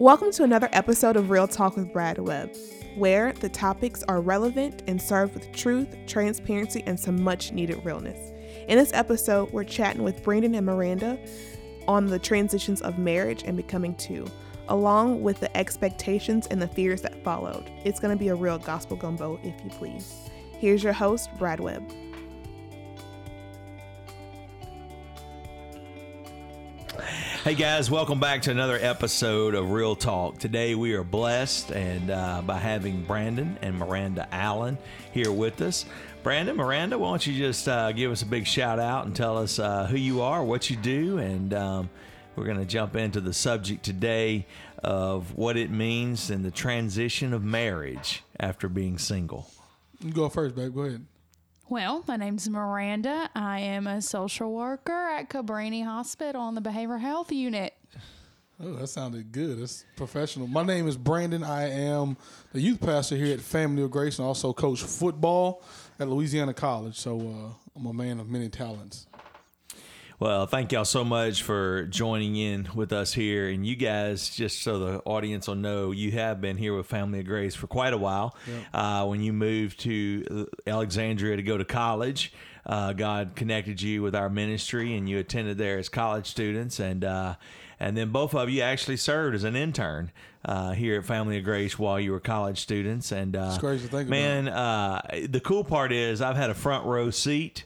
Welcome to another episode of Real Talk with Brad Webb, where the topics are relevant and served with truth, transparency, and some much needed realness. In this episode, we're chatting with Brandon and Miranda on the transitions of marriage and becoming two, along with the expectations and the fears that followed. It's going to be a real gospel gumbo, if you please. Here's your host, Brad Webb. Hey guys, welcome back to another episode of Real Talk. Today we are blessed and uh, by having Brandon and Miranda Allen here with us. Brandon, Miranda, why don't you just uh, give us a big shout out and tell us uh, who you are, what you do, and um, we're going to jump into the subject today of what it means and the transition of marriage after being single. You go first, babe. Go ahead. Well, my name's Miranda. I am a social worker at Cabrini Hospital on the Behavioral Health Unit. Oh, that sounded good. That's professional. My name is Brandon. I am the youth pastor here at Family of Grace and also coach football at Louisiana College. So uh, I'm a man of many talents. Well, thank y'all so much for joining in with us here. And you guys, just so the audience will know, you have been here with Family of Grace for quite a while. Yep. Uh, when you moved to Alexandria to go to college, uh, God connected you with our ministry, and you attended there as college students. And uh, and then both of you actually served as an intern uh, here at Family of Grace while you were college students. And uh, it's crazy to think man, uh, the cool part is I've had a front row seat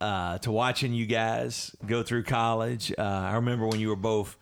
uh, to watching you guys go through college. Uh, I remember when you were both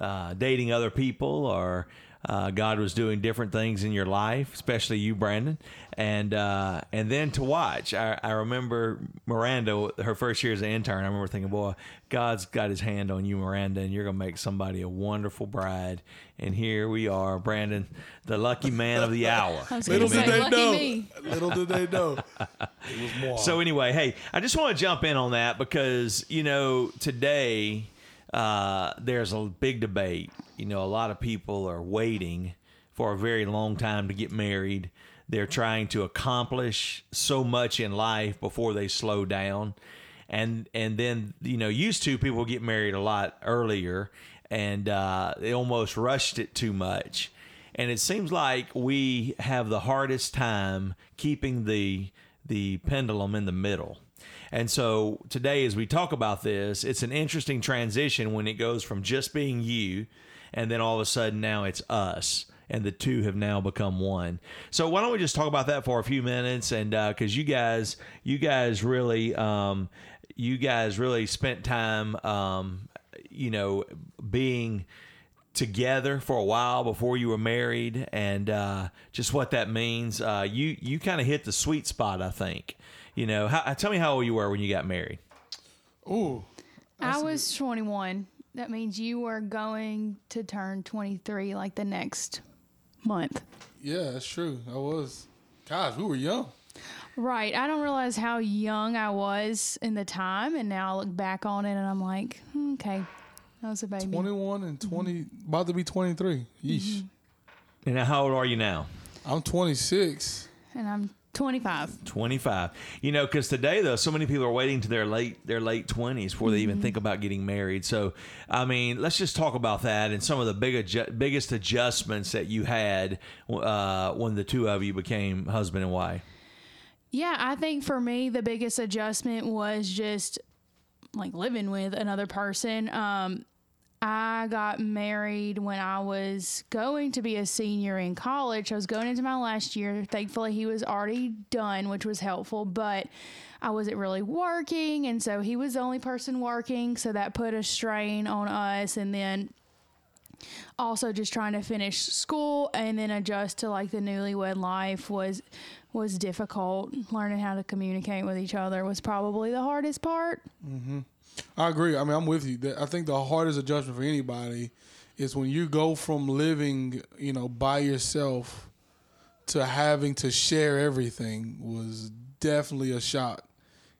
uh, dating other people or uh, God was doing different things in your life, especially you, Brandon, and uh, and then to watch. I, I, remember Miranda, her first year as an intern. I remember thinking, "Boy, God's got His hand on you, Miranda, and you're gonna make somebody a wonderful bride." And here we are, Brandon, the lucky man of the hour. Little did they know. Me. Little did they know. It was more. So anyway, hey, I just want to jump in on that because you know today uh, there's a big debate. You know, a lot of people are waiting for a very long time to get married. They're trying to accomplish so much in life before they slow down. And and then you know, used to people get married a lot earlier, and uh, they almost rushed it too much. And it seems like we have the hardest time keeping the the pendulum in the middle. And so today, as we talk about this, it's an interesting transition when it goes from just being you, and then all of a sudden now it's us and the two have now become one. So why don't we just talk about that for a few minutes? And because uh, you guys, you guys really, um, you guys really spent time, um, you know, being together for a while before you were married, and uh, just what that means. Uh, you you kind of hit the sweet spot, I think. You know, how, tell me how old you were when you got married. Oh, I was 21. That means you were going to turn 23 like the next month. Yeah, that's true. I was. Gosh, we were young. Right. I don't realize how young I was in the time, and now I look back on it and I'm like, hmm, okay, I was a baby. 21 and 20, mm-hmm. about to be 23. Yeesh. Mm-hmm. And how old are you now? I'm 26. And I'm 25. 25. You know, because today though, so many people are waiting to their late their late 20s before they even mm-hmm. think about getting married. So, I mean, let's just talk about that and some of the big adju- biggest adjustments that you had uh, when the two of you became husband and wife. Yeah, I think for me the biggest adjustment was just like living with another person. Um, I got married when I was going to be a senior in college. I was going into my last year. Thankfully, he was already done, which was helpful, but I wasn't really working. And so he was the only person working. So that put a strain on us. And then also just trying to finish school and then adjust to like the newlywed life was was difficult learning how to communicate with each other was probably the hardest part mm-hmm. I agree. I mean, I'm with you. I think the hardest adjustment for anybody is when you go from living, you know, by yourself to having to share everything was definitely a shock.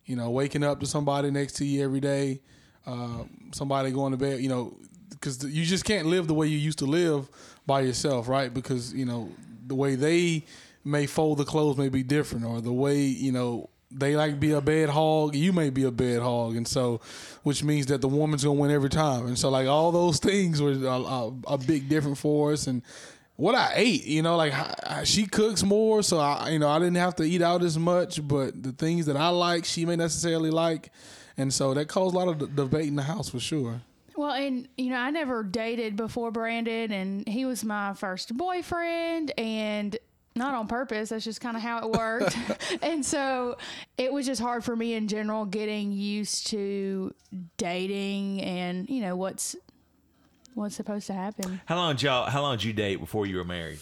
You know, waking up to somebody next to you every day, uh, somebody going to bed, you know, because you just can't live the way you used to live by yourself, right? Because, you know, the way they may fold the clothes may be different or the way, you know, they like be a bed hog. You may be a bed hog, and so which means that the woman's gonna win every time. And so like all those things were a, a, a big different for us. And what I ate, you know, like I, she cooks more, so I you know I didn't have to eat out as much. But the things that I like, she may necessarily like, and so that caused a lot of d- debate in the house for sure. Well, and you know, I never dated before Brandon, and he was my first boyfriend, and not on purpose. That's just kind of how it worked. and so it was just hard for me in general getting used to dating and you know what's what's supposed to happen. How long did y'all? How long did you date before you were married?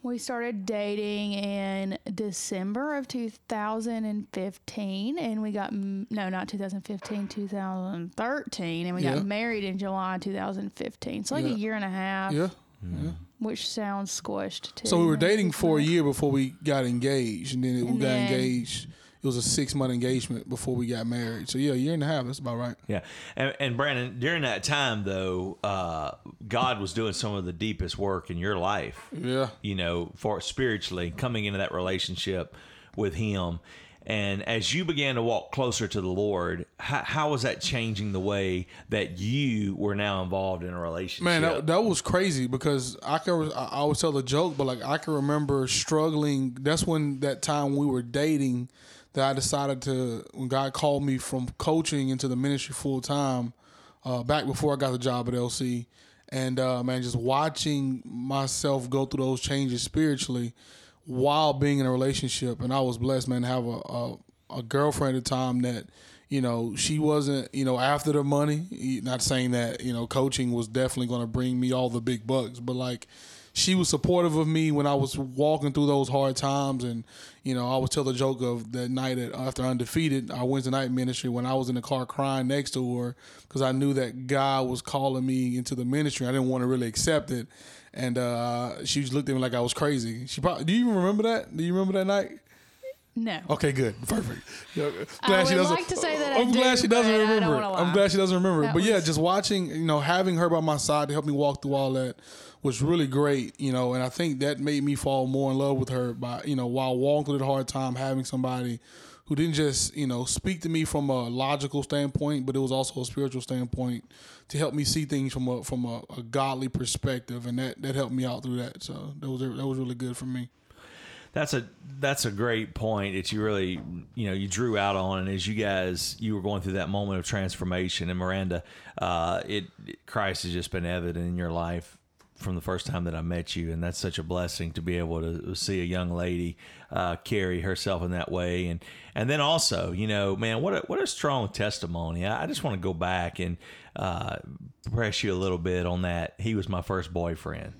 We started dating in December of 2015, and we got no, not 2015, 2013, and we Yeah. got married in July 2015. So like Yeah. a year and a half, Yeah. Which sounds squished too. So we were dating for a year before we got engaged, and then we And got then- engaged. It was a six month engagement before we got married. So yeah, a year and a half. That's about right. Yeah, and, and Brandon, during that time though, uh, God was doing some of the deepest work in your life. Yeah. you know, for spiritually coming into that relationship with Him. And as you began to walk closer to the Lord, how, how was that changing the way that you were now involved in a relationship? Man, that, that was crazy because I can I always tell the joke, but like I can remember struggling. That's when that time we were dating that I decided to when God called me from coaching into the ministry full time. Uh, back before I got the job at LC, and uh, man, just watching myself go through those changes spiritually while being in a relationship, and I was blessed, man, to have a a, a girlfriend at the time that you know she wasn't you know after the money. Not saying that you know coaching was definitely going to bring me all the big bucks, but like she was supportive of me when I was walking through those hard times, and you know I always tell the joke of that night at, after undefeated our Wednesday night ministry when I was in the car crying next to her because I knew that God was calling me into the ministry. I didn't want to really accept it, and uh, she looked at me like I was crazy. She probably do you even remember that? Do you remember that night? No. Okay, good, perfect. Yeah, I would like to say that I I'm glad do, she doesn't I remember. I'm glad she doesn't remember. That But yeah, just watching, you know, having her by my side to help me walk through all that was really great. You know, and I think that made me fall more in love with her by, you know, while walking through the hard time, having somebody who didn't just, you know, speak to me from a logical standpoint, but it was also a spiritual standpoint to help me see things from a from a, a godly perspective, and that that helped me out through that. So that was that was really good for me. That's a that's a great point that you really you know you drew out on, and as you guys you were going through that moment of transformation, and Miranda, uh, it Christ has just been evident in your life from the first time that I met you, and that's such a blessing to be able to see a young lady uh, carry herself in that way, and and then also you know man what a, what a strong testimony. I, I just want to go back and uh, press you a little bit on that. He was my first boyfriend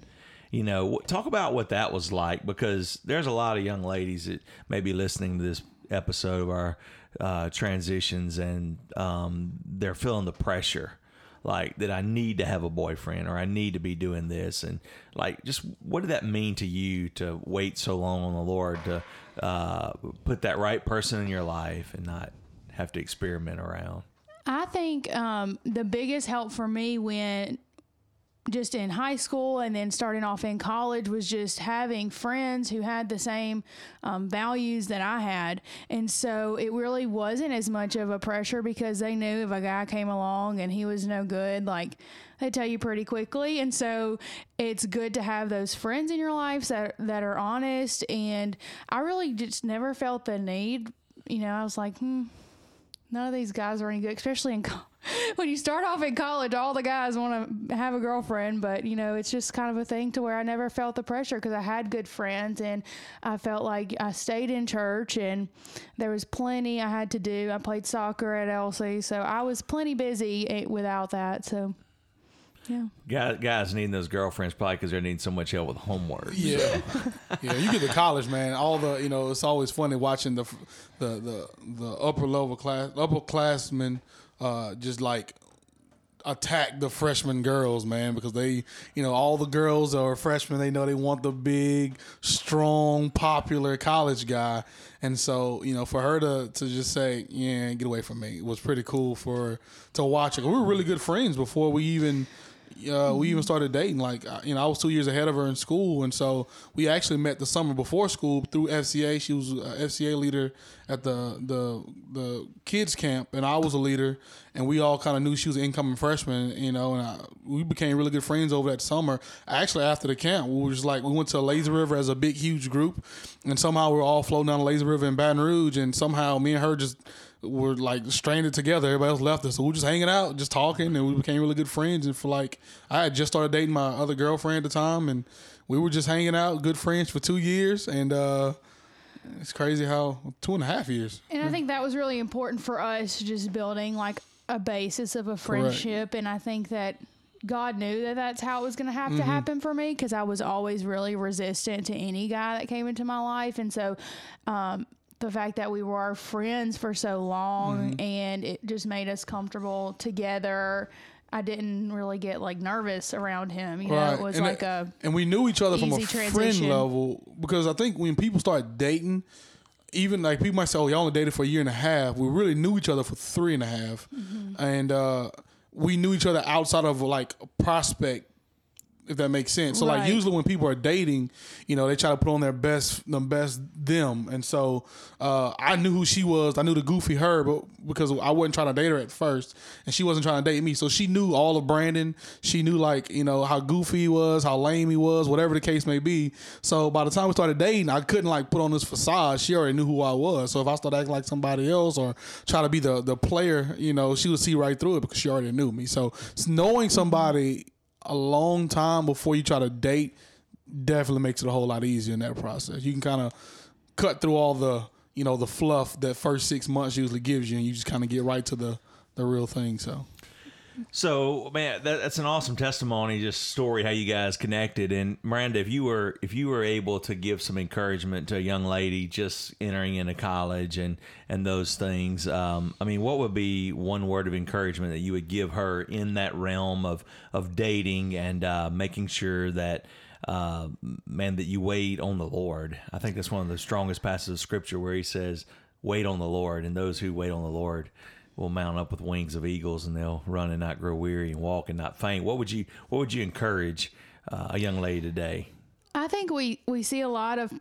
you know talk about what that was like because there's a lot of young ladies that may be listening to this episode of our uh, transitions and um, they're feeling the pressure like that i need to have a boyfriend or i need to be doing this. And like just what did that mean to you to wait so long on the lord to uh, put that right person in your life and not have to experiment around? I think um, the biggest help for me when just in high school and then starting off in college was just having friends who had the same um, values that I had. And so it really wasn't as much of a pressure because they knew if a guy came along and he was no good, like they tell you pretty quickly. And so it's good to have those friends in your life that, that are honest. And I really just never felt the need. You know, I was like, hmm, none of these guys are any good, especially in co- when you start off in college. All the guys want to have a girlfriend, but you know, it's just kind of a thing to where I never felt the pressure because I had good friends and I felt like I stayed in church and there was plenty I had to do. I played soccer at LC, so I was plenty busy eh, without that. So, yeah. guys, guys needing those girlfriends probably because they're needing so much help with homework Yeah, yeah. You get to college, man. All the you know, it's always funny watching the the the, the upper level class upperclassmen uh, just like attack the freshman girls, man, because they you know all the girls are freshmen. They know they want the big, strong, popular college guy, and so you know for her to to just say, yeah, get away from me, was pretty cool for to watch. We were really good friends before we even uh, we even started dating. Like uh, you know, I was two years ahead of her in school, and so we actually met the summer before school through FCA. She was a FCA leader at the the the kids camp, and I was a leader, and we all kind of knew she was an incoming freshman. You know, and I, we became really good friends over that summer. Actually, after the camp, we were just like we went to Lazy River as a big huge group, and somehow we were all floating down the Lazy River in Baton Rouge, and somehow me and her just were like stranded together. Everybody else left us, so we were just hanging out, just talking, and we became really good friends. And for like, I had just started dating my other girlfriend at the time, and we were just hanging out, good friends for two years, and uh, it's crazy how two and a half years. And I think that was really important for us, just building like a basis of a friendship. And I think that God knew that that's how it was going to have to happen for me because I was always really resistant to any guy that came into my life. And so, um, the fact that we were friends for so long and it just made us comfortable together. I didn't really get like nervous around him. You know, it was and like a and we knew each other from a easy friend level because I think when people start dating, even like people might say, "Oh, y'all only dated for a year and a half." We really knew each other for three and a half. Mm-hmm. and uh, we knew each other outside of like prospect. If that makes sense. So like usually when people are dating, you know, they try to put on their best the best them. And so uh, I knew who she was. I knew the goofy her, but because I wasn't trying to date her at first and she wasn't trying to date me. So she knew all of Brandon. She knew like, you know, how goofy he was, how lame he was, whatever the case may be. So by the time we started dating, I couldn't like put on this facade. She already knew who I was. So if I started acting like somebody else or try to be the the player, you know, she would see right through it because she already knew me. So knowing somebody a long time before you try to date definitely makes it a whole lot easier in that process. You can kind of cut through all the you know the fluff that first six months usually gives you, and you just kind of get right to the the real thing. So So, man, that, that's an awesome testimony, just story how you guys connected. And Miranda, if you were if you were able to give some encouragement to a young lady just entering into college and and those things, um, I mean, what would be one word of encouragement that you would give her in that realm of of dating and uh, making sure that uh, man that you wait on the Lord? I think that's one of the strongest passages of Scripture where He says, "Wait on the Lord," and those who wait on the Lord will mount up with wings of eagles and they'll run and not grow weary and walk and not faint. What would you what would you encourage uh, a young lady today? I think we we see a lot of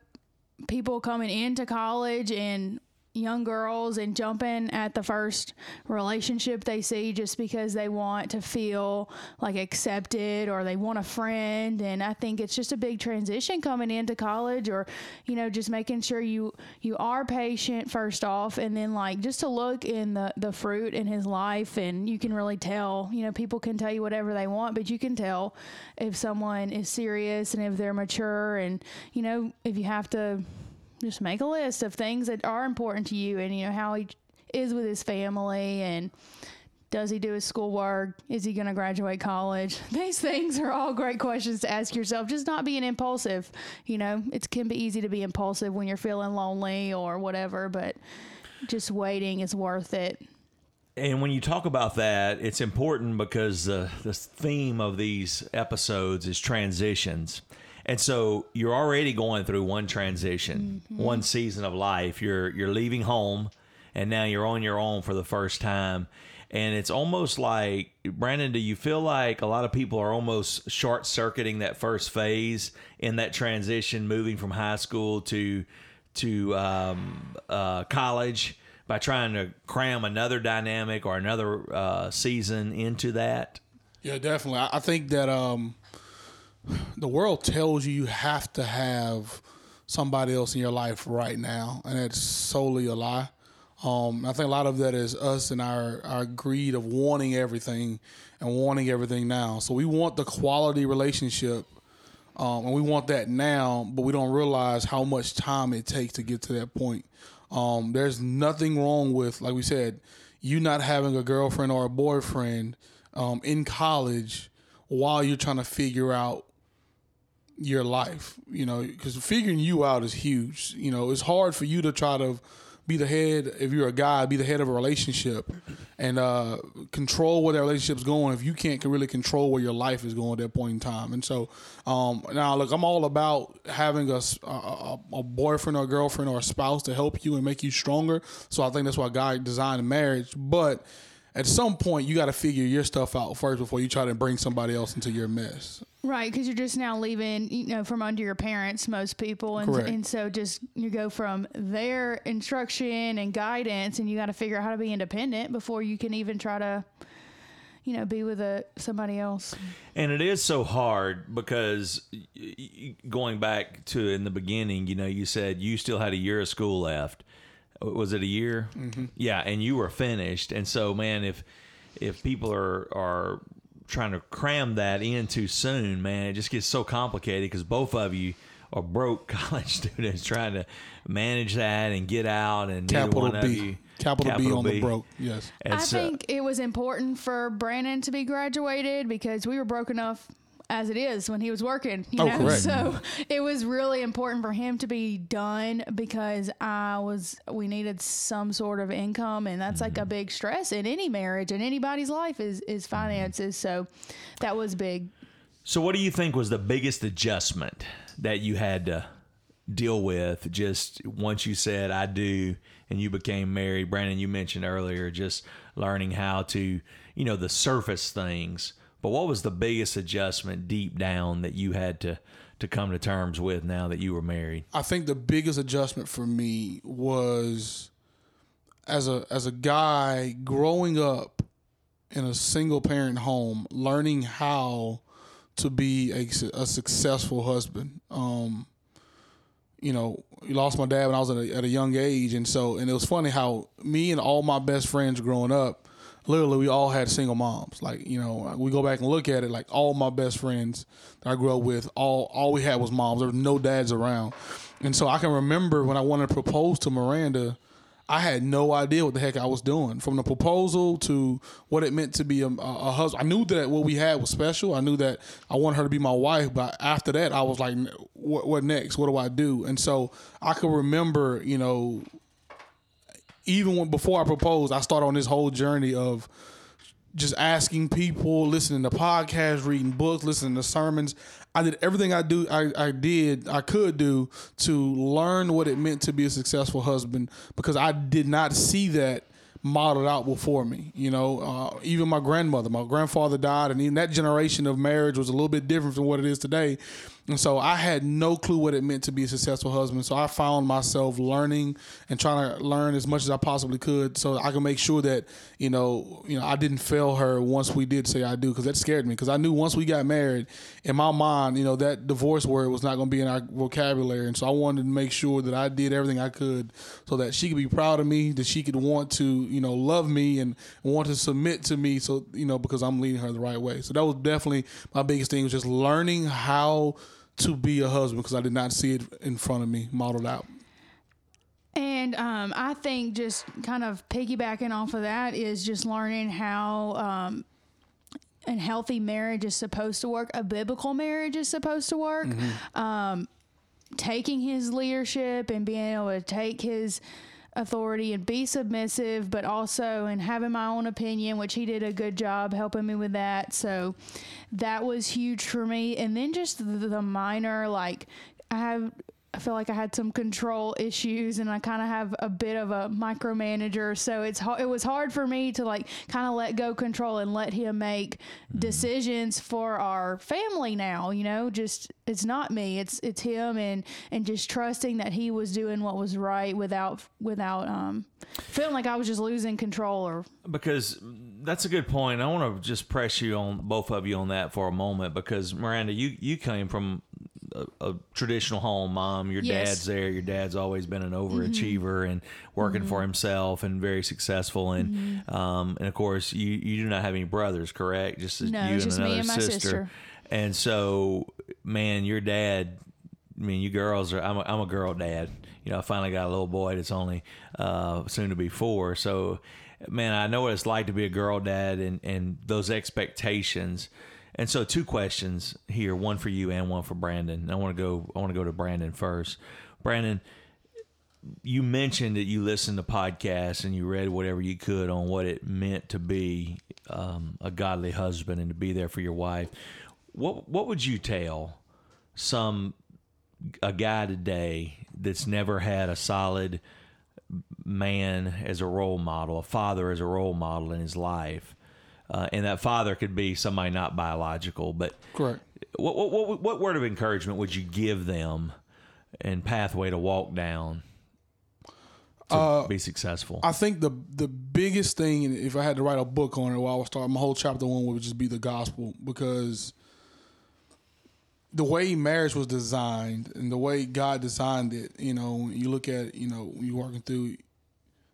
people coming into college and young girls and jumping at the first relationship they see just because they want to feel like accepted or they want a friend. And I think it's just a big transition coming into college or you know just making sure you you are patient first off and then like just to look in the the fruit in his life and you can really tell you know people can tell you whatever they want but you can tell if someone is serious and if they're mature and you know if you have to just make a list of things that are important to you and you know how he is with his family and does he do his schoolwork? Is he going to graduate college? These things are all great questions to ask yourself. Just not being impulsive you know? It can be easy to be impulsive when you're feeling lonely or whatever but just waiting is worth it. And when you talk about that, it's important because uh, the theme of these episodes is transitions. And so you're already going through one transition, one season of life. You're you're leaving home and now you're on your own for the first time. And it's almost like Brandon, do you feel like a lot of people are almost short circuiting that first phase in that transition, moving from high school to to um, uh, college by trying to cram another dynamic or another uh, season into that? yeah, definitely. I, I think that um, the world tells you you have to have somebody else in your life right now, and it's solely a lie. Um, I think a lot of that is us and our, our greed of wanting everything and wanting everything now. So we want the quality relationship, um, and we want that now, but we don't realize how much time it takes to get to that point. Um, there's nothing wrong with, like we said, you not having a girlfriend or a boyfriend um, in college while you're trying to figure out your life, you know, because figuring you out is huge. You know, it's hard for you to try to be the head if you're a guy, be the head of a relationship, and uh, control where that relationship's going. If you can't really control where your life is going at that point in time, and so um, now look, I'm all about having a, a, a boyfriend or girlfriend or a spouse to help you and make you stronger. So I think that's why God designed marriage, but at some point you got to figure your stuff out first before you try to bring somebody else into your mess. Right, because you're just now leaving, you know, from under your parents, most people, and Correct. and so just you go from their instruction and guidance, and you got to figure out how to be independent before you can even try to, you know, be with a somebody else. And it is so hard because y- y- going back to in the beginning, you know, you said you still had a year of school left. Was it a year? Mm-hmm. Yeah, and you were finished. And so, man, if if people are are trying to cram that in too soon, man, it just gets so complicated because both of you are broke college students trying to manage that and get out and Capital one of B. you Capital, B on the broke. Yes. And I so- think it was important for Brandon to be graduated because we were broke enough as it is when he was working. You Oh, know? correct. So it was really important for him to be done because I was we needed some sort of income and that's like a mm-hmm. big stress in any marriage and anybody's life is is mm-hmm. finances. So that was big. So, what do you think was the biggest adjustment that you had to deal with just once you said "I do" and you became married? Brandon, you mentioned earlier just learning how to, you know, the surface things. But what was the biggest adjustment deep down that you had to to come to terms with now that you were married? I think the biggest adjustment for me was as a as a guy growing up in a single parent home, learning how to be a, a successful husband. Um, you know, you lost my dad when I was at a, at a young age, and so and it was funny how me and all my best friends growing up, literally we all had single moms. Like you know, we go back and look at it, like all my best friends that I grew up with, all all we had was moms. There was no dads around, and so I can remember when I wanted to propose to Miranda. I had no idea what the heck I was doing. From the proposal to what it meant to be a, a, husband, I knew that what we had was special. I knew that I wanted her to be my wife. But after that, I was like, "What, what next? What do I do?" And so I could remember, you know, even when before I proposed, I started on this whole journey of just asking people, listening to podcasts, reading books, listening to sermons. I did everything I do I, I did I could do to learn what it meant to be a successful husband because I did not see that modeled out before me. You know, uh, even my grandmother, my grandfather died, and even that generation of marriage was a little bit different from what it is today. And so I had no clue what it meant to be a successful husband. So I found myself learning and trying to learn as much as I possibly could, so I can make sure that you know, you know, I didn't fail her once we did say I do, because that scared me. Because I knew once we got married, in my mind, you know, that divorce word was not going to be in our vocabulary, and so I wanted to make sure that I did everything I could so that she could be proud of me, that she could want to, you know, love me and want to submit to me. So you know, because I'm leading her the right way. So that was definitely my biggest thing was just learning how to be a husband because I did not see it in front of me modeled out. And um, I think just kind of piggybacking off of that is just learning how um, a healthy marriage is supposed to work, a biblical marriage is supposed to work. Um, taking his leadership and being able to take his authority and be submissive, but also and having my own opinion, which he did a good job helping me with that. So that was huge for me. And then just the, the minor, like I have. I feel like I had some control issues, and I kind of have a bit of a micromanager. So it's it was hard for me to like kind of let go control and let him make decisions for our family. Now, you know, just it's not me, it's it's him, and and just trusting that he was doing what was right without without um feeling like I was just losing control or because that's a good point. I want to just press you on both of you on that for a moment because Miranda, you you came from a, a traditional home, mom. Your Yes. dad's there. Your dad's always been an overachiever and working for himself and very successful. And um, and of course, you you do not have any brothers, correct? Just No, you and just me another and my sister. sister. And so, man, your dad. I mean, you girls are. I'm a, I'm a girl dad. You know, I finally got a little boy that's only uh, soon to be four. So, man, I know what it's like to be a girl dad and and those expectations. And so, two questions here: one for you and one for Brandon. I want to go. I want to go to Brandon first. Brandon, you mentioned that you listened to podcasts and you read whatever you could on what it meant to be um, a godly husband and to be there for your wife. What what would you tell some a guy today that's never had a solid man as a role model, a father as a role model in his life. Uh, and that father could be somebody not biological, but Correct. what, what, what, what word of encouragement would you give them and pathway to walk down to be successful? I think the the biggest thing, and if I had to write a book on it, well, I would start my whole chapter one would just be the gospel because the way marriage was designed and the way God designed it, you know, when you look at, you know, you working through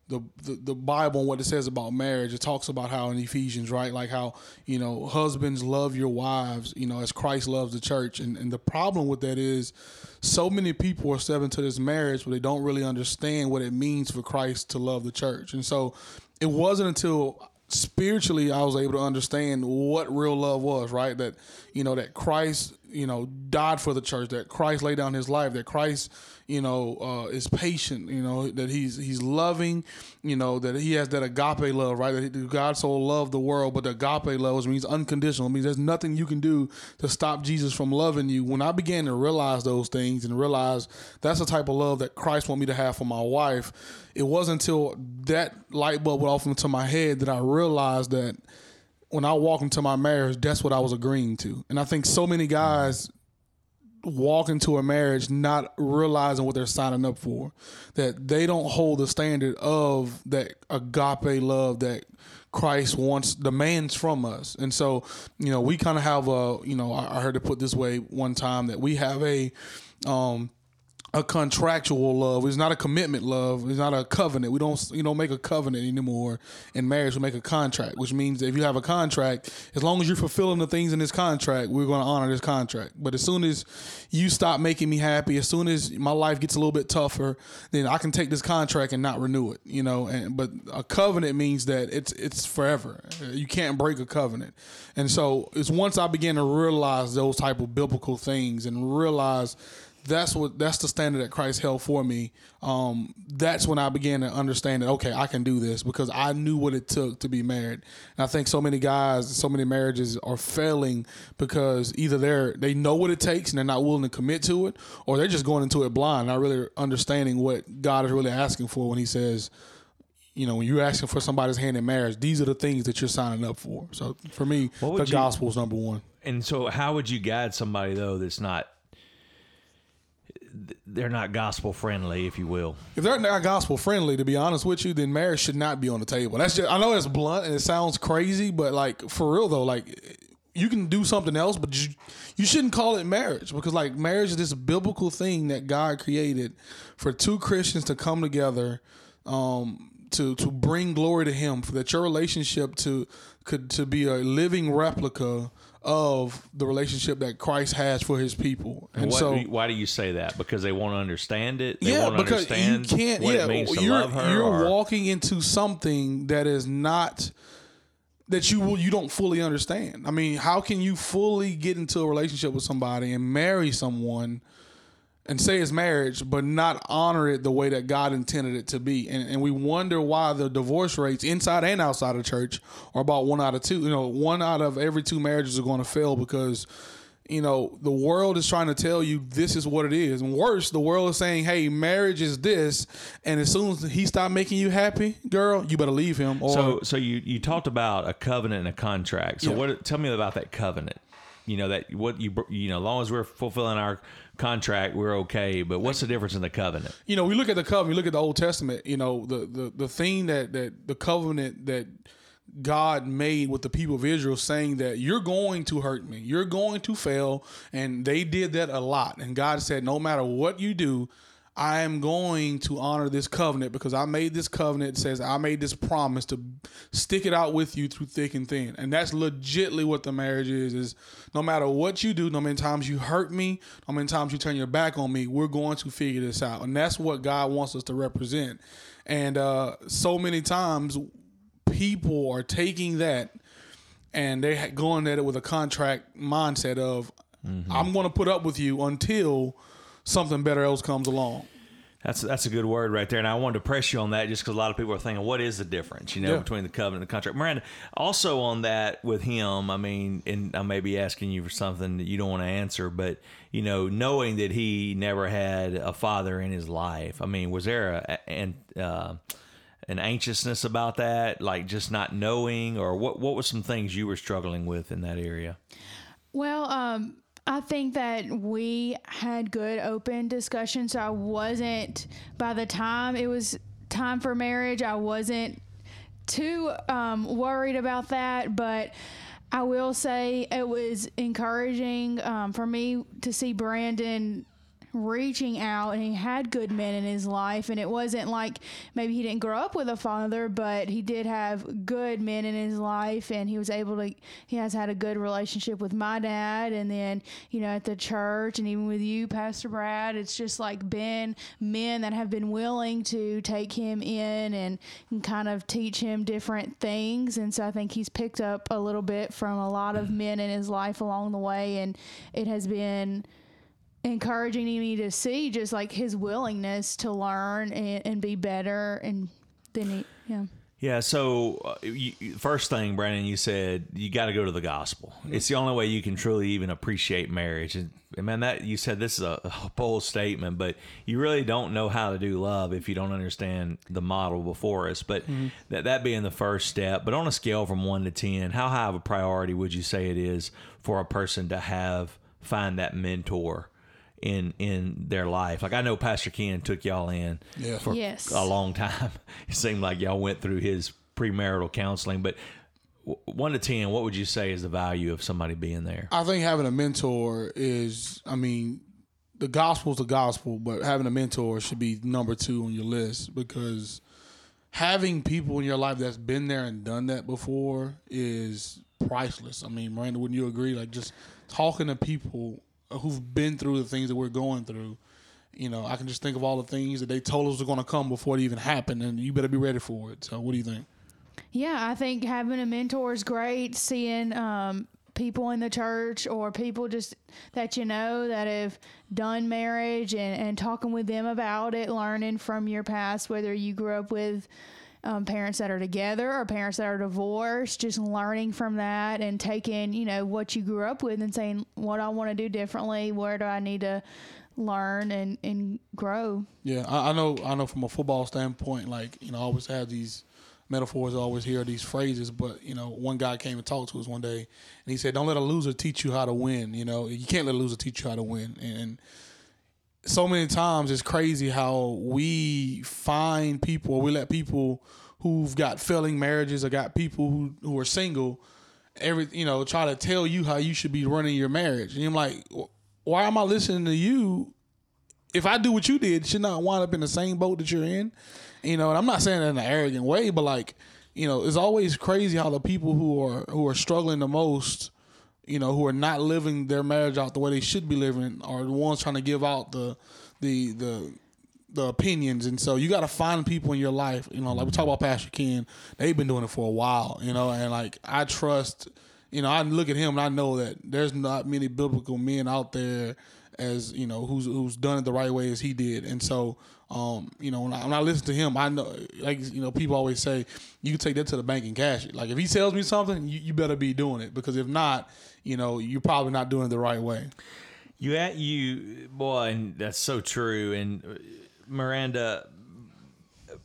the, the the Bible and what it says about marriage, it talks about how in Ephesians, right? Like how, you know, husbands love your wives, you know, as Christ loves the church. And and the problem with that is so many people are stepping to this marriage but they don't really understand what it means for Christ to love the church. And so it wasn't until spiritually I was able to understand what real love was, right? That, you know, that Christ, you know, died for the church, that Christ laid down his life, that Christ, you know, uh, is patient, you know, that he's he's loving, you know, that he has that agape love, right? That God so loved the world, but the agape love means unconditional. It means there's nothing you can do to stop Jesus from loving you. When I began to realize those things and realize that's the type of love that Christ want me to have for my wife, it wasn't until that light bulb went off into my head that I realized that when I walk into my marriage, that's what I was agreeing to. And I think so many guys walk into a marriage not realizing what they're signing up for, that they don't hold the standard of that agape love that Christ wants demands from us. And so, you know, we kind of have a, you know, I I heard it put this way one time that we have a um a contractual love. It's not a commitment love. It's not a covenant. We don't you don't make a covenant anymore in marriage. We make a contract, which means if you have a contract, as long as you're fulfilling the things in this contract, we're going to honor this contract. But as soon as you stop making me happy, as soon as my life gets a little bit tougher, then I can take this contract and not renew it. You know, and but a covenant means that it's it's forever. You can't break a covenant. And so it's once I began to realize those type of biblical things and realize that's what that's the standard that Christ held for me. Um, that's when I began to understand that okay, I can do this because I knew what it took to be married. And I think so many guys, so many marriages are failing because either they're they know what it takes and they're not willing to commit to it, or they're just going into it blind, not really understanding what God is really asking for when He says. You know, when you're asking for somebody's hand in marriage, these are the things that you're signing up for. So for me, the you- gospel is number one. and so, how would you guide somebody though that's not they're not gospel friendly, if you will? If they're not gospel friendly, to be honest with you, then marriage should not be on the table. That's just I know it's blunt and it sounds crazy, but like for real though, like you can do something else, but you, you shouldn't call it marriage because like marriage is this biblical thing that God created for two Christians to come together um, to to bring glory to Him, for that your relationship to could to be a living replica of the relationship that Christ has for His people. And What so why do you say that? Because they won't understand it. They yeah, want to because understand you can't. what yeah, it means to you're love her. you're or- walking into something that is not that you will you don't fully understand. I mean, how can you fully get into a relationship with somebody and marry someone and say it's marriage, but not honor it the way that God intended it to be? And, and we wonder why the divorce rates inside and outside of church are about one out of two. You know, one out of every two marriages are going to fail because you know, the world is trying to tell you this is what it is. And worse, the world is saying, hey, marriage is this. And as soon as he stop making you happy, girl, you better leave him. Or So, so you you talked about a covenant and a contract. So, Yeah. what? Tell me about that covenant. You know that what you you know, as long as we're fulfilling our contract, we're okay. But what's the difference in the covenant? you know, we look at the covenant, we look at the Old Testament, you know, the the, the thing that, that the covenant that God made with the people of Israel saying that you're going to hurt me. You're going to fail. And they did that a lot. And God said, no matter what you do, I am going to honor this covenant because I made this covenant. Says I made this promise to stick it out with you through thick and thin. And that's legitly what the marriage is, is no matter what you do, no many times you hurt me, no many times you turn your back on me, we're going to figure this out. And that's what God wants us to represent. And uh, so many times people are taking that and they're going at it with a contract mindset of I'm going to put up with you until something better else comes along. That's that's a good word right there, and I wanted to press you on that just because a lot of people are thinking, what is the difference, you know, Yeah. between the covenant and the contract? Miranda, also on that with him, I mean, and I may be asking you for something that you don't want to answer, but you know, knowing that he never had a father in his life, I mean, was there a, and uh, an anxiousness about that, like just not knowing, or what? What were some things you were struggling with in that area? Well, um, I think that we had good open discussion. So I wasn't, by the time it was time for marriage, I wasn't too um, worried about that. But I will say it was encouraging um, for me to see Brandon reaching out and he had good men in his life and it wasn't like maybe he didn't grow up with a father but he did have good men in his life and he was able to he has had a good relationship with my dad and then you know at the church and even with you pastor brad it's just like been men that have been willing to take him in and, and kind of teach him different things and so i think he's picked up a little bit from a lot of men in his life along the way and it has been encouraging me to see just like his willingness to learn and, and be better and then he yeah Yeah. So, uh, you, you- first thing, Brandon, you said you got to go to the gospel. It's the only way you can truly even appreciate marriage. And and man, that you said this is a, a bold statement, but you really don't know how to do love if you don't understand the model before us. But that that being the first step. But on a scale from one to ten, how high of a priority would you say it is for a person to have find that mentor? In, in their life, like I know Pastor Ken took y'all in Yeah. for Yes. a long time. It seemed like y'all went through his premarital counseling, but w- one to ten, what would you say is the value of somebody being there? I think having a mentor is, I mean, the gospel's the gospel, but having a mentor should be number two on your list because having people in your life that's been there and done that before is priceless. I mean, Miranda, wouldn't you agree? Like just talking to people who've been through the things that we're going through. You know, I can just think of all the things that they told us were going to come before it even happened, and you better be ready for it. So, what do you think? yeah i think having a mentor is great seeing um, people in the church or people just that you know that have done marriage and, and talking with them about it learning from your past whether you grew up with um, parents that are together or parents that are divorced, just learning from that and taking, you know, what you grew up with and saying, what I want to do differently, where do I need to learn and, and grow. Yeah, I, I know. I know from a football standpoint, like you know, I always have these metaphors. I always hear these phrases, but you know, one guy came and talked to us one day, and he said, "Don't let a loser teach you how to win." You know, you can't let a loser teach you how to win. And so many times, it's crazy how we find people, we let people who've got failing marriages, or got people who who are single, every you know, try to tell you how you should be running your marriage. And I'm like, why am I listening to you if I do what you did, should not wind up in the same boat that you're in. You know, and I'm not saying that in an arrogant way, but like, you know, it's always crazy how the people who are who are struggling the most, you know, who are not living their marriage out the way they should be living, are the ones trying to give out the the the the opinions. And so you got to find people in your life. You know, like we talk about Pastor Ken, they've been doing it for a while. You know, and like I trust. You know, I look at him and I know that there's not many biblical men out there as you know who's who's done it the right way as he did, and so um, you know when I, when I listen to him, I know like you know people always say you can take that to the bank and cash it. Like if he tells me something, you, you better be doing it because if not, you know you're probably not doing it the right way. You at you boy, and that's so true. And uh, Miranda,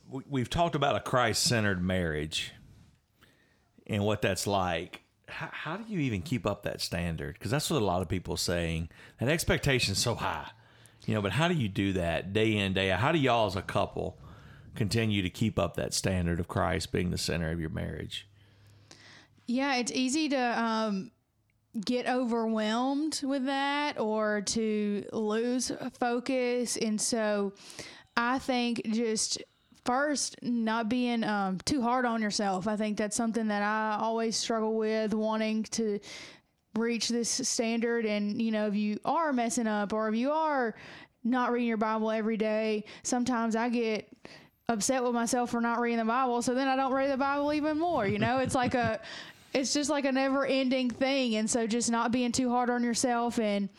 we- we've talked about a Christ-centered marriage and what that's like. How, how do you even keep up that standard? Because that's what a lot of people are saying. That expectation's so high, you know. But how do you do that day in day out? How do y'all as a couple continue to keep up that standard of Christ being the center of your marriage? Yeah, it's easy to um, get overwhelmed with that or to lose focus. And so I think just first, not being um, too hard on yourself. I think that's something that I always struggle with, wanting to reach this standard. And, you know, if you are messing up or if you are not reading your Bible every day, sometimes I get upset with myself for not reading the Bible. So then I don't read the Bible even more. You know, it's like a, it's just like a never ending thing. And so just not being too hard on yourself and,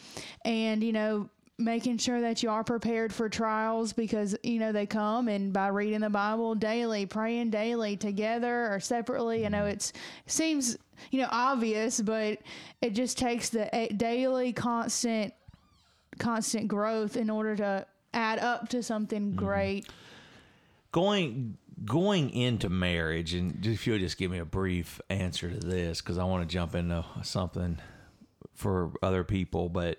and, you know, making sure that you are prepared for trials because you know they come and by reading the bible daily praying daily together or separately i know mm-hmm. it's seems you know obvious but it just takes the daily constant constant growth in order to add up to something mm-hmm. great. Going going into marriage and if you'll just give me a brief answer to this because i want to jump into something for other people but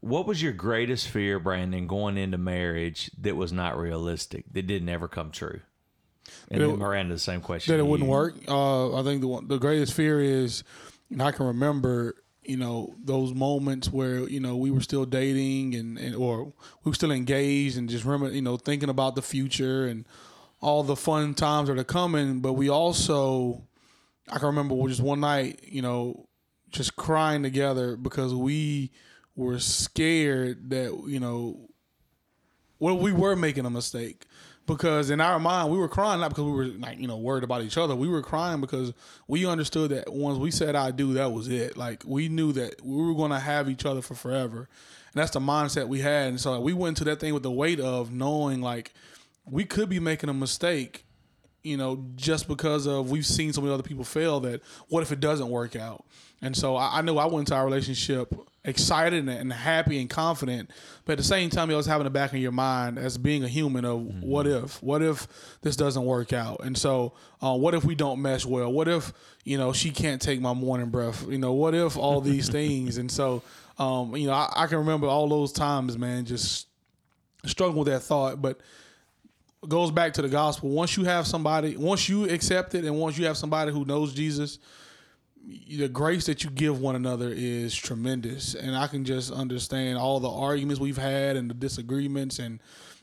what was your greatest fear brandon going into marriage that was not realistic that didn't ever come true and it- miranda the same question that it wouldn't you. work. Uh, I think the one, the greatest fear is, and I can remember, you know, those moments where you know we were still dating and, and or we were still engaged and just remember, you know, thinking about the future and all the fun times that are coming. But we also, I can remember just one night, you know, just crying together because we were scared that you know well, we were making a mistake because in our mind we were crying not because we were like you know worried about each other. We were crying because we understood that once we said "I do," that was it. Like we knew that we were going to have each other for forever, and that's the mindset we had. And so we went to that thing with the weight of knowing like we could be making a mistake. You know, just because of we've seen so many other people fail. That what if it doesn't work out? And so I, I knew I went into our relationship excited and, and happy and confident, but at the same time, you was having the back of your mind as being a human of what if, what if this doesn't work out, and so uh, what if we don't mesh well? What if you know she can't take my morning breath? You know, what if all these things? And so, um, you know, I, I can remember all those times, man, just struggling with that thought, but goes back to the gospel. Once you have somebody, once you accept it, and once you have somebody who knows Jesus, the grace that you give one another is tremendous. And I can just understand all the arguments we've had and the disagreements and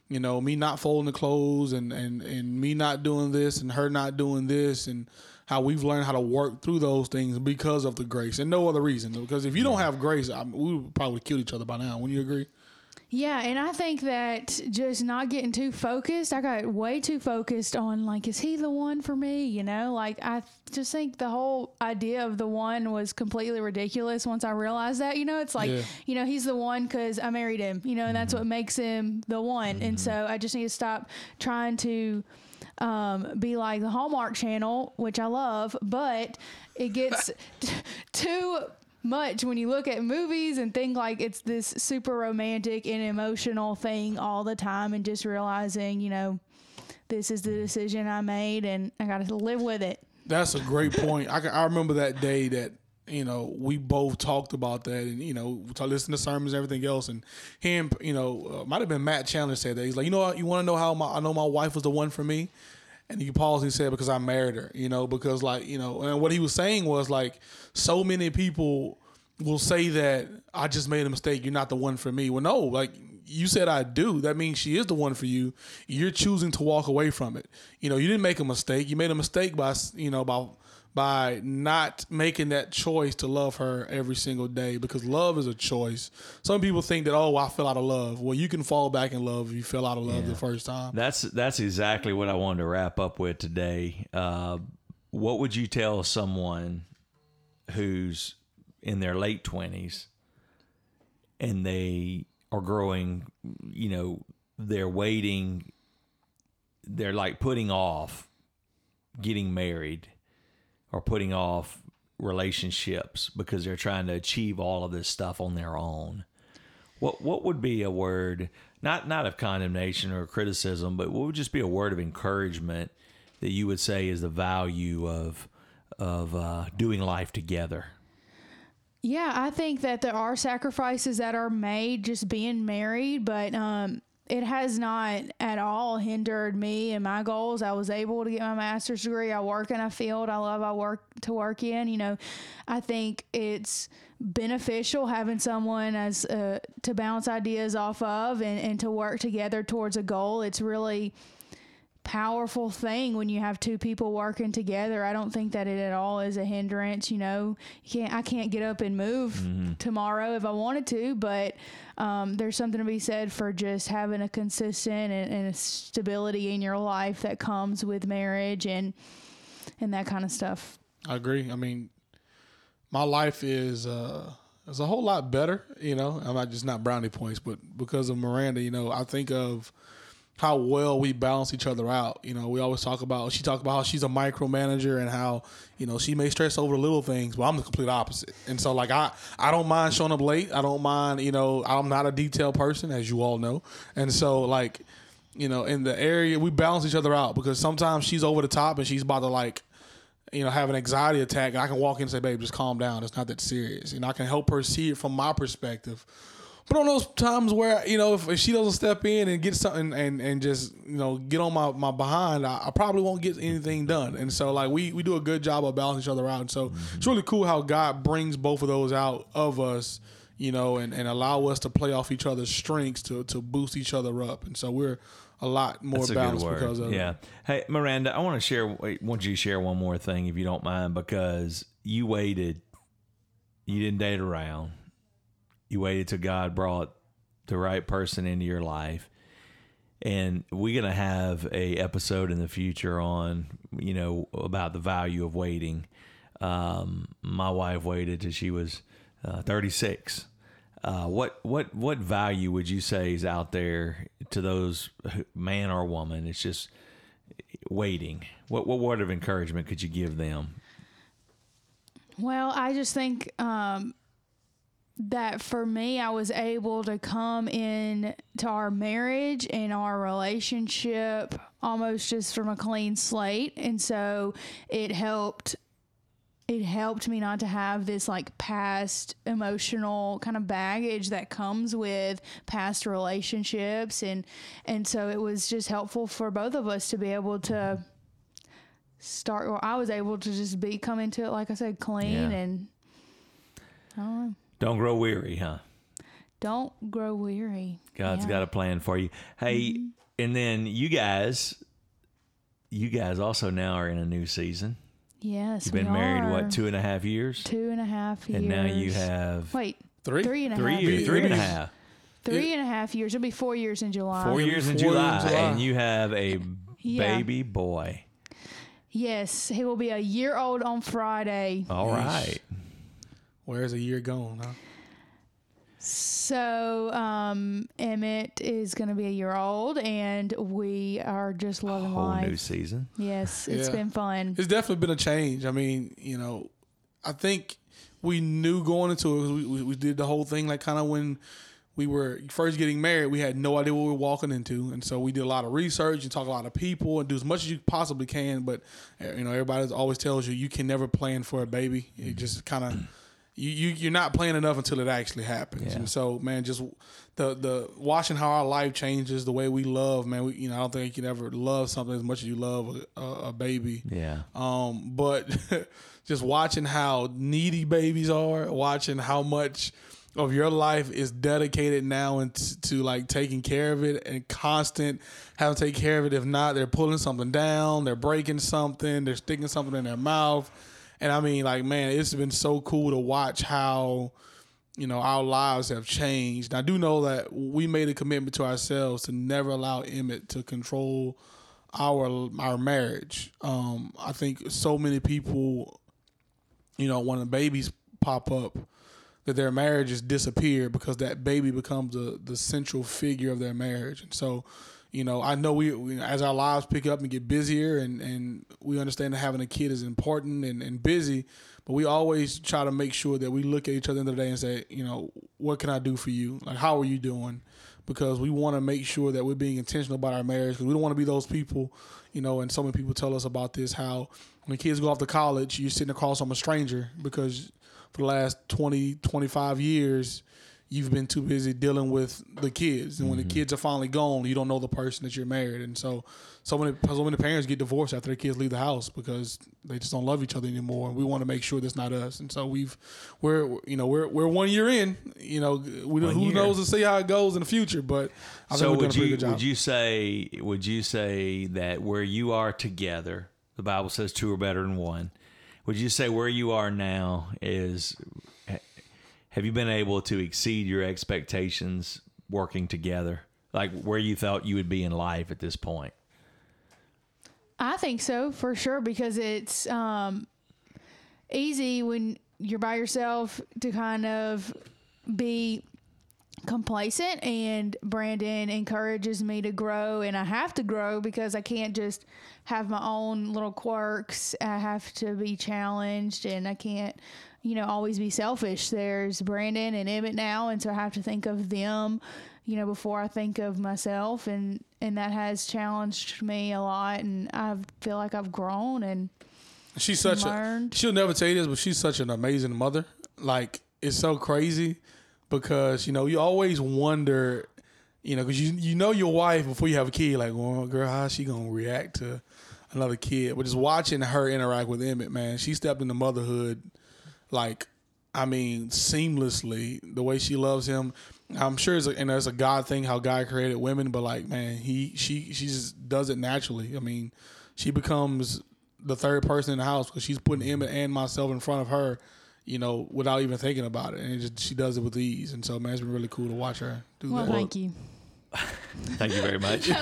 you know, me not folding the clothes and, and, and me not doing this and her not doing this and how we've learned how to work through those things because of the grace and no other reason. Because if you don't have grace, I we would probably kill each other by now. Wouldn't you agree? Yeah, and I think that just not getting too focused, I got way too focused on like, is he the one for me? You know, like I just think the whole idea of the one was completely ridiculous once I realized that. You know, it's like, Yeah. you know, he's the one because I married him, you know, and that's what makes him the one. Mm-hmm. And so I just need to stop trying to um, be like the Hallmark Channel, which I love, but it gets t- too much when you look at movies and think like it's this super romantic and emotional thing all the time, and just realizing, you know, this is the decision I made and I got to live with it. That's a great point. I, I remember that day that you know we both talked about that, and you know listened to sermons and everything else, and him, you know, uh, might have been Matt Chandler said that he's like, you know what, you want to know how my, I know my wife was the one for me, and he paused and he said because I married her, you know, because like you know, and what he was saying was like so many people will say that I just made a mistake, you're not the one for me. Well, no, like you said I do. That means she is the one for you. You're choosing to walk away from it. You know, you didn't make a mistake. You made a mistake by you know by by not making that choice to love her every single day because love is a choice. Some people think that oh I fell out of love. Well, you can fall back in love if you fell out of love the first time. That's that's exactly what I wanted to wrap up with today. Uh, what would you tell someone who's in their late twenties and they are growing? You know, they're waiting. They're like putting off getting married or putting off relationships because they're trying to achieve all of this stuff on their own. What what would be a word not not of condemnation or criticism, but what would just be a word of encouragement that you would say is the value of of uh, doing life together? Yeah, I think that there are sacrifices that are made just being married, but um, it has not at all hindered me and my goals. I was able to get my master's degree. I work in a field I love. I work to work in. You know, I think it's beneficial having someone as uh, to bounce ideas off of and, and to work together towards a goal. It's really powerful thing when you have two people working together. I don't think that it at all is a hindrance. You know, you can't I can't get up and move tomorrow if I wanted to, but um, there's something to be said for just having a consistent and, and a stability in your life that comes with marriage and and that kind of stuff. I agree. I mean, my life is uh, it's a whole lot better. You know, I'm not just not brownie points, but because of Miranda, you know, I think of how well we balance each other out. You know, we always talk about she talked about how she's a micromanager and how you know she may stress over little things, but I'm the complete opposite. And so like I I don't mind showing up late. I don't mind you know I'm not a detailed person as you all know, and so like you know in the area we balance each other out because sometimes she's over the top and she's about to like you know, have an anxiety attack, and I can walk in and say, "Babe, just calm down. It's not that serious." And I can help her see it from my perspective. But on those times where you know, if, if she doesn't step in and get something and and just you know get on my my behind, I, I probably won't get anything done. And so like we we do a good job of balancing each other out. And so it's really cool how God brings both of those out of us. You know, and, and allow us to play off each other's strengths to, to boost each other up. And so we're a lot more That's a good balanced word. because of yeah. it. Hey, Miranda, I want to share. wait, Want you to share one more thing, if you don't mind, because you waited. You didn't date around. You waited till God brought the right person into your life, and we're gonna have a episode in the future on you know about the value of waiting. Um, my wife waited till she was uh, 36. Uh, what what what value would you say is out there to those man or woman? It's just waiting. What what word of encouragement could you give them? Well, I just think um, that for me, I was able to come in to our marriage and our relationship almost just from a clean slate, and so it helped. It helped me not to have this like past emotional kind of baggage that comes with past relationships, and and so it was just helpful for both of us to be able to start or I was able to just be come into it like I said clean Yeah. and I don't know. Don't grow weary, huh? Don't grow weary. God's Yeah. got a plan for you. Hey, mm-hmm. and then you guys, you guys also now are in a new season. Yes. You've been we married are. what two and a half years, two and a half years. and now you have wait Three? three and a three half years, three years. half, three and a half years. It'll be four years in July. four years in four years in July, July. and you have a Yeah. baby boy. Yes, he will be a year old on Friday. All Yeesh. right. Where's a year gone? Huh? So um, Emmett is going to be a year old, and we are just loving Whole life. new season. Yes, it's Yeah. been fun. It's definitely been a change. I mean, you know, I think we knew going into it. We, we, we did the whole thing like kind of when we were first getting married. We had no idea what we were walking into, and so we did a lot of research and talk a lot of people and do as much as you possibly can. But uh, you know, everybody always tells you you can never plan for a baby. It just kind of you, you you're not playing enough until it actually happens. Yeah. And so, man, just the the watching how our life changes, the way we love, man. We, you know, I don't think you can ever love something as much as you love a, a, baby. Yeah. Um, but just watching how needy babies are, watching how much of your life is dedicated now into to like taking care of it and constant having to take care of it. If not, they're pulling something down, they're breaking something, they're sticking something in their mouth. And I mean, like, man, it's been so cool to watch how you know our lives have changed. I do know that we made a commitment to ourselves to never allow Emmett to control our our marriage. Um, I think so many people, you know, when the babies pop up, that their marriages disappear because that baby becomes the the central figure of their marriage. And so, you know, I know we, we as our lives pick up and get busier, and and we understand that having a kid is important and, and busy, but we always try to make sure that we look at each other at the the day and say, you know, what can I do for you? Like, how are you doing? Because we want to make sure that we're being intentional about our marriage. Because we don't want to be those people, you know. And so many people tell us about this how when kids go off to college, you're sitting across from a stranger because for the last 20, 25 years, you've been too busy dealing with the kids. And when the mm-hmm. kids are finally gone, you don't know the person that you're married. And so, so many, so many parents get divorced after their kids leave the house because they just don't love each other anymore. And we want to make sure that's not us. And so we've, we're, you know, we're, we're one year in, you know, we, who year. knows to see how it goes in the future. But I so would you good job. would you say would you say that where you are together, the Bible says two are better than one. Would you say where you are now is have you been able to exceed your expectations working together? Like where you thought you would be in life at this point? I think so for sure because it's um easy when you're by yourself to kind of be complacent and Brandon encourages me to grow and I have to grow because I can't just have my own little quirks. I have to be challenged and I can't, you know, always be selfish. There's Brandon and Emmett now and so I have to think of them, you know, before I think of myself and and that has challenged me a lot and I feel like I've grown and She's such learned. a. She'll never tell you this, but she's such an amazing mother. Like it's so crazy because you know you always wonder, you know, because you you know your wife before you have a kid. Like, well, girl, how's she gonna react to another kid? But just watching her interact with Emmett, man, she stepped into motherhood, like, I mean, seamlessly. The way she loves him. I'm sure it's a, and it's a God thing how God created women, but like, man, he she she just does it naturally. I mean, she becomes the third person in the house because she's putting Emmett and myself in front of her, you know, without even thinking about it, and it just, she does it with ease. And so, man, it's been really cool to watch her do well, that. thank you. Thank you very much.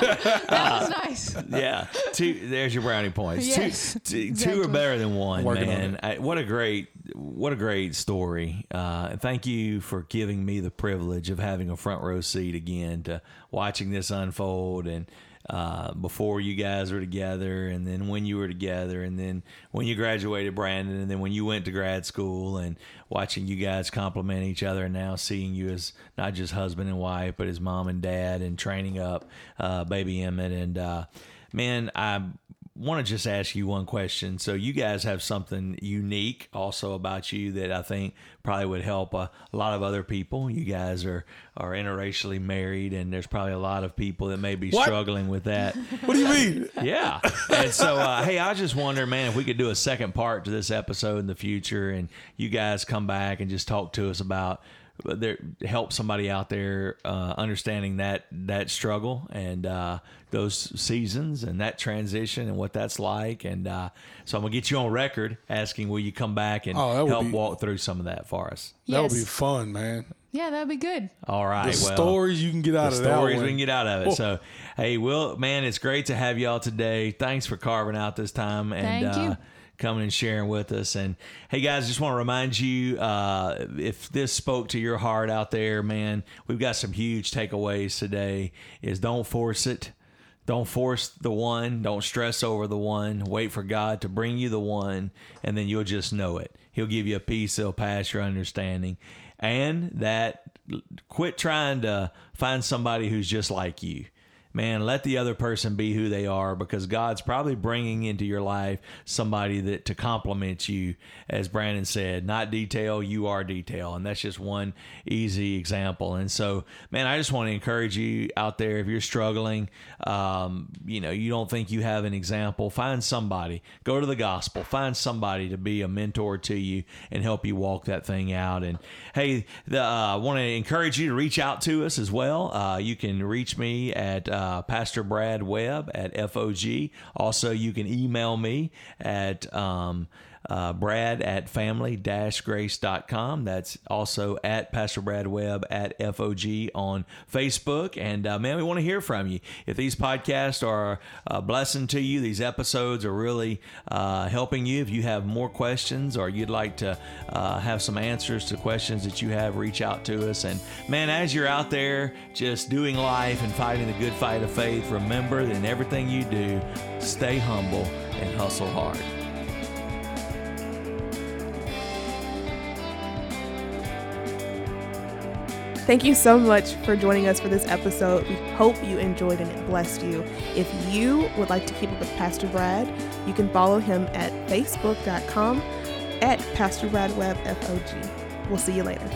That was nice. yeah, two. There's your brownie points. Yes, two, two, two are exactly. better than one, Working on man. I, what a great, what a great story. Uh, and thank you for giving me the privilege of having a front row seat again to watching this unfold and. Uh, before you guys were together, and then when you were together, and then when you graduated, Brandon, and then when you went to grad school, and watching you guys compliment each other, and now seeing you as not just husband and wife, but as mom and dad, and training up uh, baby Emmett, and uh, man, I want to just ask you one question. So you guys have something unique also about you that I think probably would help a, a lot of other people. You guys are are interracially married, and there's probably a lot of people that may be What? struggling with that. What do you mean? Yeah. And so, uh, hey, I just wonder, man, if we could do a second part to this episode in the future and you guys come back and just talk to us about there help somebody out there uh, understanding that that struggle and uh, those seasons and that transition and what that's like and uh, so I'm gonna get you on record asking will you come back and Oh, help be- walk through some of that for us That would be fun, man. Yeah, that'd be good. all right The well stories you can get out the of that stories we can get out of it. Oh. So, hey, Will, man, it's great to have y'all today. Thanks for carving out this time and Thank uh, you. Coming and sharing with us. And hey, guys, just want to remind you uh, if this spoke to your heart out there, man, we've got some huge takeaways today. Is don't force it. Don't force the one. Don't stress over the one. Wait for God to bring you the one, and then you'll just know it. He'll give you a peace that'll pass your understanding. And that quit trying to find somebody who's just like you. Man, let the other person be who they are because God's probably bringing into your life somebody that to complement you, as Brandon said, not detail, you are detail. And that's just one easy example. And so, man, I just want to encourage you out there if you're struggling, um, you know, you don't think you have an example, find somebody, go to the gospel, find somebody to be a mentor to you and help you walk that thing out. And hey, uh, I want to encourage you to reach out to us as well. Uh, you can reach me at uh, Pastor Brad Webb at FOG. Also, you can email me at um, uh, brad at family grace.com. That's also at Pastor Brad Webb at FOG on Facebook. And uh, man, we want to hear from you. If these podcasts are a blessing to you, these episodes are really uh, helping you. If you have more questions or you'd like to uh, have some answers to questions that you have, reach out to us. And man, as you're out there just doing life and fighting the good fight of faith, remember that in everything you do, stay humble and hustle hard. Thank you so much for joining us for this episode. We hope you enjoyed and it blessed you. If you would like to keep up with Pastor Brad, you can follow him at facebook.com at Pastor Brad Webb FOG. We'll see you later.